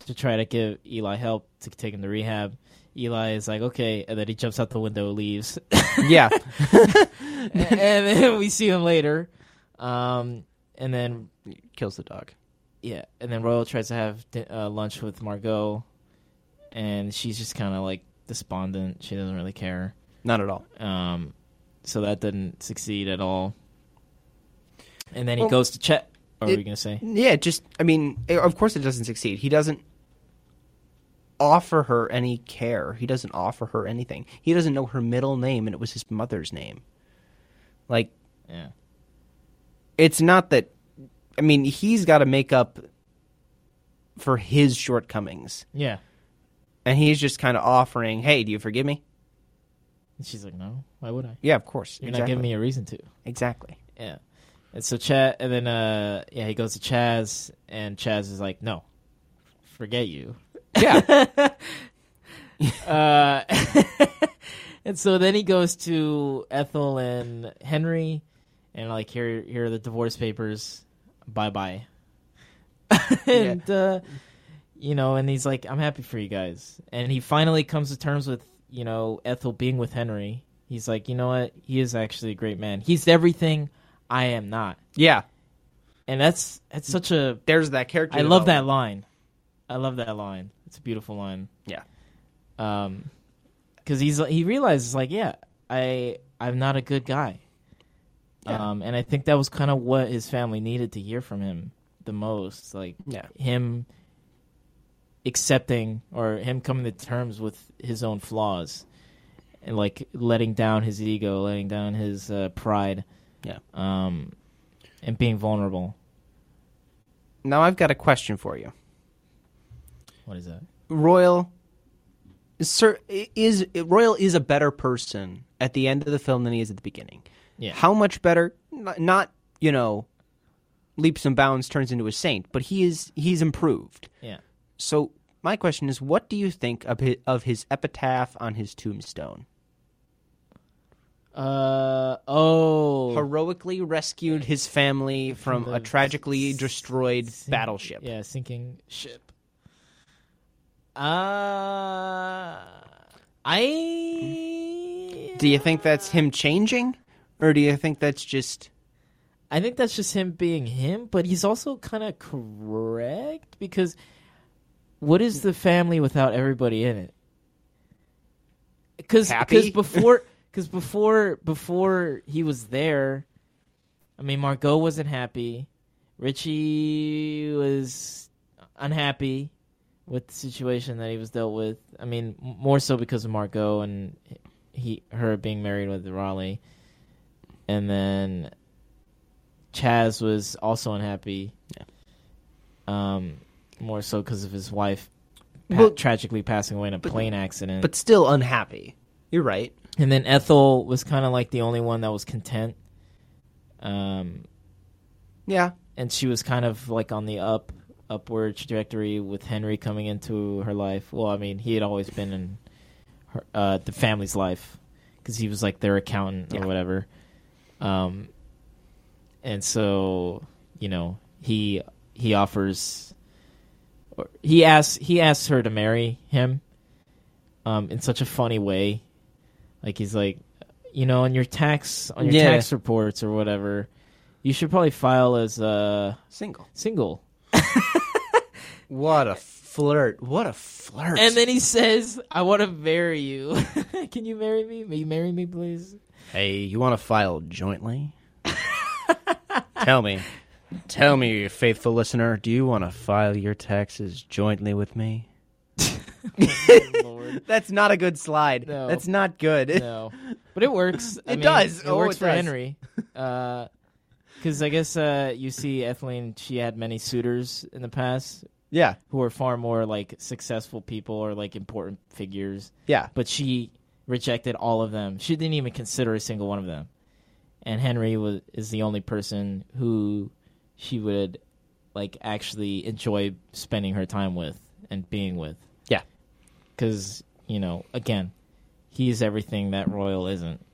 to try to give Eli help to take him to rehab. Eli is like, okay, and then he jumps out the window, leaves. (laughs) yeah, (laughs) and then we see him later. Um, and then kills the dog. yeah, and then Royal tries to have uh, lunch with Margot, and she's just kind of like despondent. She doesn't really care. Not at all. Um, so that didn't succeed at all. And then he Well, goes to Chet. What it- we gonna say? Yeah, just I mean, of course it doesn't succeed. He doesn't offer her any care. He doesn't offer her anything. He doesn't know her middle name, and it was his mother's name. Like, Yeah. it's not that. I mean, he's got to make up for his shortcomings, Yeah. and he's just kind of offering, "Hey, do you forgive me?" And she's like, no, why would I? Yeah, of course. You're exactly. not giving me a reason to. exactly. Yeah. And so Chaz, and then uh, yeah, he goes to Chaz, and Chaz is like, no, forget you. Yeah, (laughs) Uh, (laughs) and so then he goes to Ethel and Henry, and like here, here are the divorce papers. Bye bye. (laughs) and uh, you know, and he's like, I'm happy for you guys. And he finally comes to terms with you know Ethel being with Henry. He's like, you know what? He is actually a great man. He's everything I am not. yeah. And that's that's such a There's that character. I love that line. I love that line. It's a beautiful line. Yeah. Um, because he's he realizes like, yeah, I I'm not a good guy. Yeah. Um, and I think that was kind of what his family needed to hear from him the most, like Yeah. him accepting or him coming to terms with his own flaws, and like letting down his ego, letting down his uh, pride. Yeah. Um, and being vulnerable. Now I've got a question for you. What is that? Royal sir is Royal is a better person at the end of the film than he is at the beginning. Yeah. How much better? Not, you know, leaps and bounds turns into a saint, but he is he's improved. Yeah. So my question is, what do you think of his, of his epitaph on his tombstone? Uh oh. Heroically rescued his family from the a tragically destroyed Sink- battleship. Yeah, sinking ship. Uh I Do you think that's him changing, or do you think that's just I think that's just him being him, but he's also kind of correct because what is the family without everybody in it? Because Happy? before because before before he was there, I mean Margot wasn't happy, Richie was unhappy with the situation that he was dealt with. I mean more so because of Margot and he her being married with Raleigh, and then Chaz was also unhappy. Yeah. Um, more so because of his wife pa- Well- tragically passing away in a plane accident. but still unhappy? You're right. and then Ethel was kind of like the only one that was content. Um, Yeah. and she was kind of like on the up upward trajectory with Henry coming into her life. Well, I mean, he had always been in her, uh, the family's life because he was like their accountant Yeah. or whatever. Um, and so you know he he offers he asks he asks her to marry him um, in such a funny way like he's like you know on your tax on your Yeah. tax reports or whatever you should probably file as uh Single. single (laughs) What a flirt. What a flirt. and then he says i want to marry you (laughs) can you marry me may you marry me please hey, you want to file jointly? Tell me. Tell me, faithful listener, do you want to file your taxes jointly with me? (laughs) Lord. That's not a good slide. No. That's not good. no but it works (laughs) I It mean, does. it Oh, works it for does. henry because i guess uh, you see Etheline, she had many suitors in the past Yeah. who are far more like successful people or like important figures Yeah. but she rejected all of them. She didn't even consider a single one of them. And Henry was is the only person who she would like actually enjoy spending her time with and being with. Yeah. Cuz, you know, again, he's everything that Royal isn't.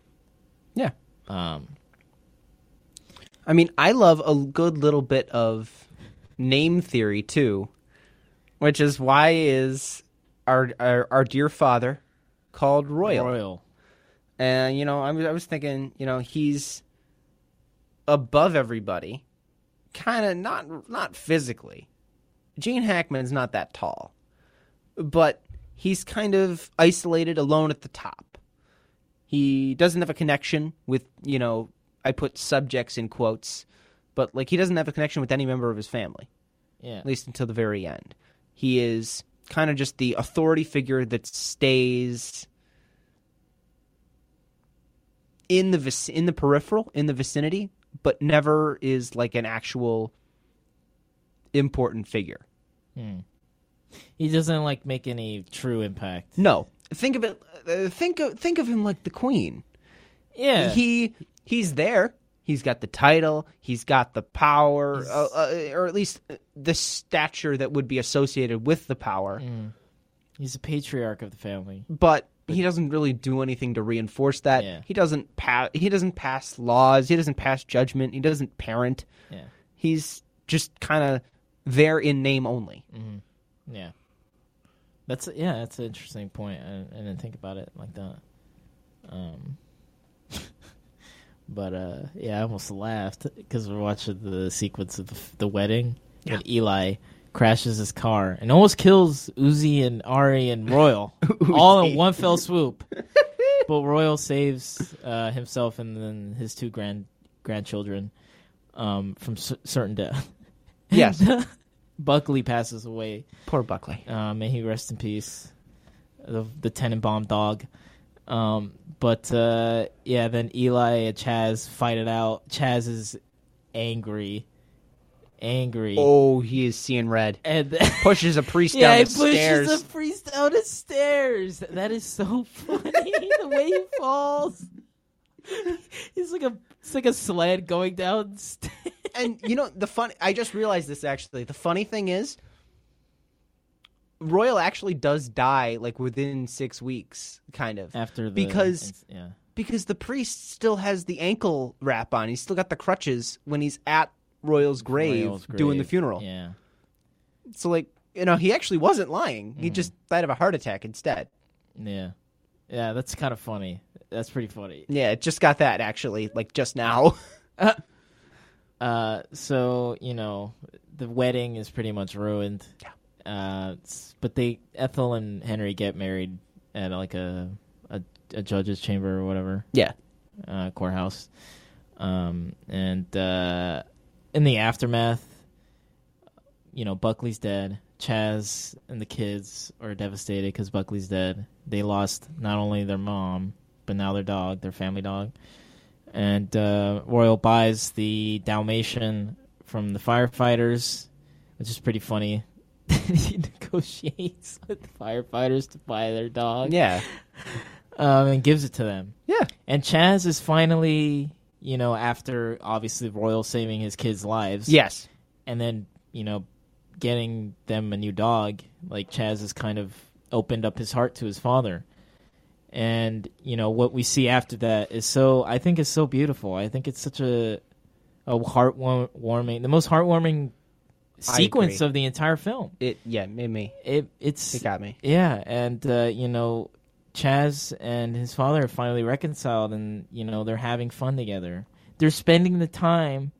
Yeah. Um I mean, I love a good little bit of name theory too, which is why is our our, our dear father called Royal. Royal. And you know, I was I was thinking, you know, he's above everybody, kind of not not physically. Gene Hackman's not that tall, but he's kind of isolated, alone at the top. He doesn't have a connection with, you know, I put subjects in quotes, but like he doesn't have a connection with any member of his family, Yeah. at least until the very end. He is kind of just the authority figure that stays in the vic- in the peripheral, in the vicinity, but never is like an actual important figure. Hmm. He doesn't like make any true impact. No, think of it. Uh, think of think of him like the queen. Yeah, He he's there. He's got the title. He's got the power, uh, uh, or at least the stature that would be associated with the power. Mm. he's a patriarch of the family. But he doesn't really do anything to reinforce that. Yeah. He doesn't pass. He doesn't pass laws. He doesn't pass judgment. He doesn't parent. Yeah, He's just kind of there in name only. yeah. That's yeah. That's an interesting point. I, I didn't think about it like that. Um, (laughs) but uh, yeah, I almost laughed because we're watching the sequence of the, the wedding when Eli crashes his car and almost kills Uzi and Ari and Royal (laughs) all in one fell swoop. (laughs) but Royal saves uh, himself and then his two grand grandchildren um, from c- certain death. (laughs) Yes. Buckley passes away. Poor Buckley. Uh, may he rest in peace. The the Tenenbaum dog. Um, but uh, yeah, then Eli and Chaz fight it out. Chaz is angry, angry, Oh, he is seeing red. and (laughs) Pushes a priest yeah, down he the pushes stairs. the priest down the stairs. That is so (laughs) funny. the way he falls. (laughs) He's like a it's like a sled going down. Stairs. and you know the fun i just realized this actually the funny thing is royal actually does die like within six weeks kind of After the Because- yeah. because the priest still has the ankle wrap on he's still got the crutches when he's at royal's grave Royal's doing the grave. funeral Yeah. so like you know he actually wasn't lying Mm-hmm. he just died of a heart attack instead Yeah. Yeah, that's kind of funny. That's pretty funny. yeah it just got that actually like just now (laughs) Uh, so you know, the wedding is pretty much ruined. Yeah. Uh, but they Ethel and Henry get married at like a a, a judge's chamber or whatever yeah uh, courthouse. Um, and uh, in the aftermath, you know, Buckley's dead. Chaz and the kids are devastated because Buckley's dead. They lost not only their mom, but now their dog, their family dog. And uh, Royal buys the Dalmatian from the firefighters, which is pretty funny. (laughs) he negotiates with the firefighters to buy their dog yeah um, and gives it to them. yeah And Chaz is finally, you know, after obviously Royal saving his kids' lives, yes and then you know, getting them a new dog. Like Chaz has kind of opened up his heart to his father, and you know what we see after that is so. I think is so beautiful. I think it's such a a heartwarming, the most heartwarming sequence of the entire film. it yeah made me It it's it got me yeah, and uh, you know, Chaz and his father are finally reconciled, and you know they're having fun together. They're spending the time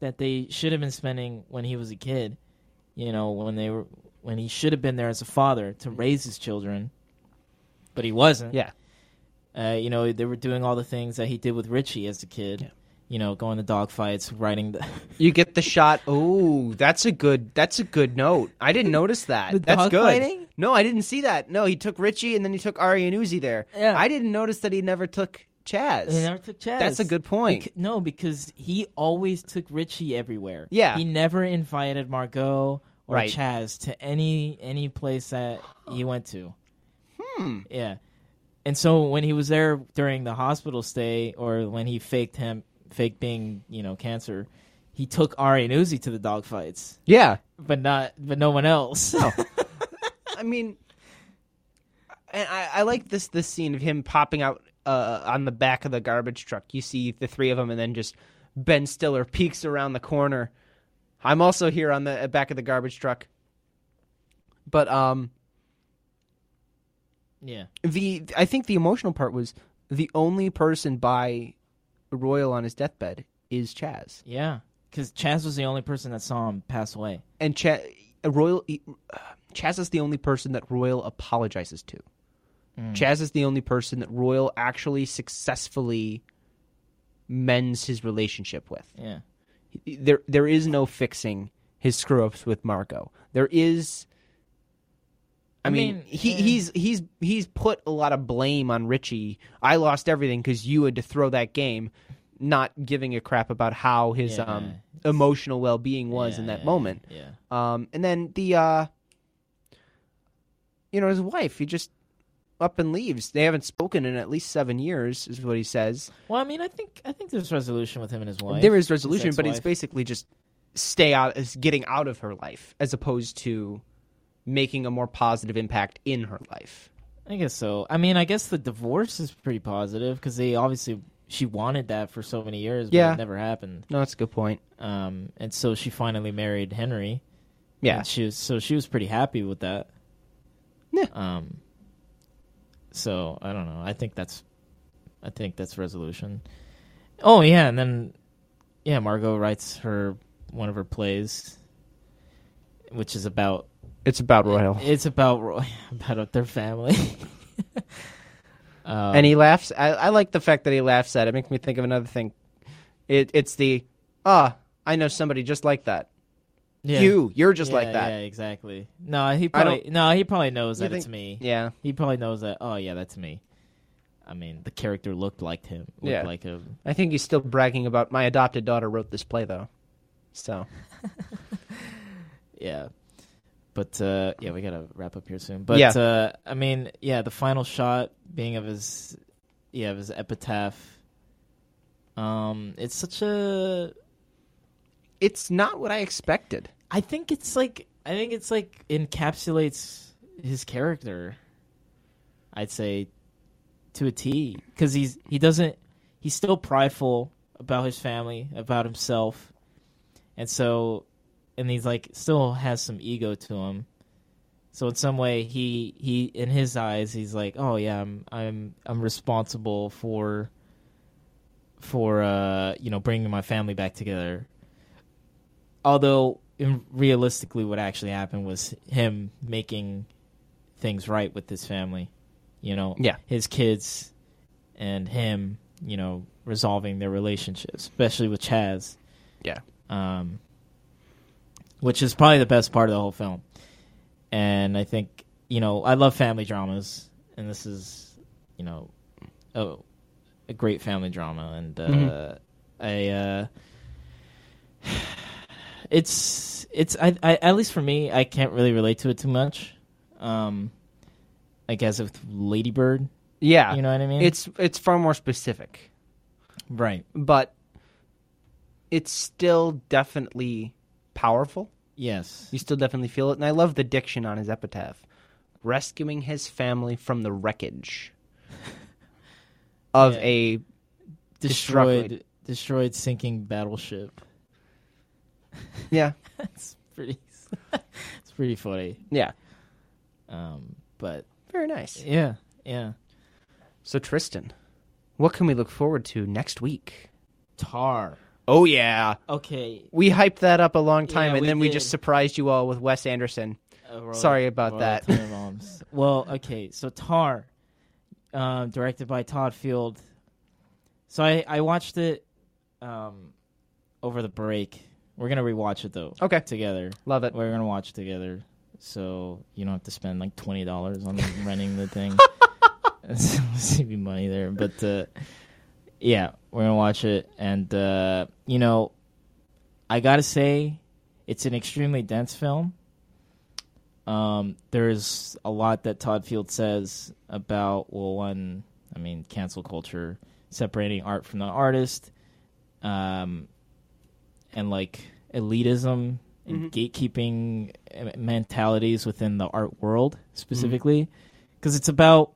that they should have been spending when he was a kid. You know, when they were when he should have been there as a father to raise his children, but he wasn't. yeah Uh, you know, they were doing all the things that he did with Richie as a kid. Yeah. You know, going to dog fights, riding the (laughs) You get the shot. Oh, that's a good. That's a good note. I didn't notice (laughs) that. The that's good. fighting? No, I didn't see that. No, he took Richie and then he took Ari and Uzi there. Yeah. I didn't notice that he never took Chaz. He never took Chaz. That's a good point. Bec- no, because he always took Richie everywhere. Yeah. he never invited Margot or Right. Chaz to any any place that he went to. Hmm. Yeah, and so when he was there during the hospital stay, or when he faked him, faked being you know cancer, he took Ari and Uzi to the dog fights, Yeah. but not but no one else. No. (laughs) I mean, and I, I like this this scene of him popping out uh, on the back of the garbage truck. You see the three of them, and then just Ben Stiller peeks around the corner. I'm also here on the uh, back of the garbage truck. But um, yeah, the I think the emotional part was the only person by Royal on his deathbed is Chaz, yeah, because Chaz was the only person that saw him pass away. and Chaz Royal uh, Chaz is the only person that Royal apologizes to. Chaz is the only person that Royal actually successfully mends his relationship with. Yeah, There there is no fixing his screw ups with Margot. There is I, mean, mean, he eh. he's he's he's put a lot of blame on Richie. I lost everything because you had to throw that game, not giving a crap about how his Yeah. um emotional well being was Yeah, in that yeah, moment. Yeah. Um, and then the uh, you know, his wife, he just up and leaves. They haven't spoken in at least seven years, is what he says. Well, I mean, I think I think there's resolution with him and his wife. there is resolution, but it's basically just stay out, is getting out of her life, as opposed to making a more positive impact in her life. I guess so. I mean, I guess the divorce is pretty positive because they obviously she wanted that for so many years, but Yeah. it never happened. No, that's a good point. Um, and so she finally married Henry. Yeah, she was so she was pretty happy with that. Yeah. Um. So I don't know. I think that's, I think that's resolution. Oh yeah, and then, yeah, Margot writes her one of her plays, which is about it's about Royal. It's about Roy, (laughs) about their family. (laughs) um, and he laughs. I, I like the fact that he laughs at it. Makes me think of another thing. It, it's the ah, I know somebody just like that. yeah. You, you're just Yeah, like that. Yeah, exactly. No, he probably no, he probably knows You that it's me. Yeah. He probably knows that. Oh yeah, that's me. I mean, the character looked like him. Looked Yeah. like a I think he's still bragging about my adopted daughter wrote this play though. So (laughs) yeah. But uh, yeah, we gotta wrap up here soon. But Yeah. uh, I mean, yeah, the final shot being of his, yeah, of his epitaph. Um, it's such a. it's not what I expected. I think it's like I think it's like encapsulates his character. I'd say to a T because he's he doesn't he's still prideful about his family, about himself, and so and he's like still has some ego to him. So in some way, he he in his eyes, he's like, oh yeah, I'm I'm I'm responsible for for uh you know bringing my family back together. Although in, realistically, what actually happened was him making things right with his family. You know, Yeah. his kids and him, you know, resolving their relationship, especially with Chaz. Yeah. Um, which is probably the best part of the whole film. And I think, you know, I love family dramas, and this is, you know, a, a great family drama. And uh, Mhm. I, uh, (sighs) it's, it's, I, I, at least for me, I can't really relate to it too much. Um, I guess with Ladybird, Yeah. you know what I mean? It's it's far more specific. right. But it's still definitely powerful. Yes. You still definitely feel it. And I love the diction on his epitaph. Rescuing his family from the wreckage of Yeah. a destroyed, destroyed sinking battleship. Yeah. (laughs) That's pretty. it's (laughs) pretty funny. Yeah. Um, but Very nice. yeah, yeah. So Tristen, what can we look forward to next week? Tar. Oh yeah. Okay. We hyped that up a long time Yeah, and we then we did. just surprised you all with Wes Anderson. Uh, Sorry about that. (laughs) Well, okay. So Tar, um, directed by Todd Field. So I I watched it, um, over the break. We're gonna rewatch it though. Okay. Together. Love it. We're gonna watch it together, so you don't have to spend like twenty dollars on (laughs) renting the thing. (laughs) Save you money there, but uh, yeah, we're gonna watch it, and uh, you know, I gotta say, it's an extremely dense film. Um, there's a lot that Todd Field says about well, one, I mean, cancel culture, separating art from the artist, um, and like elitism and gatekeeping uh, mentalities within the art world specifically, because it's about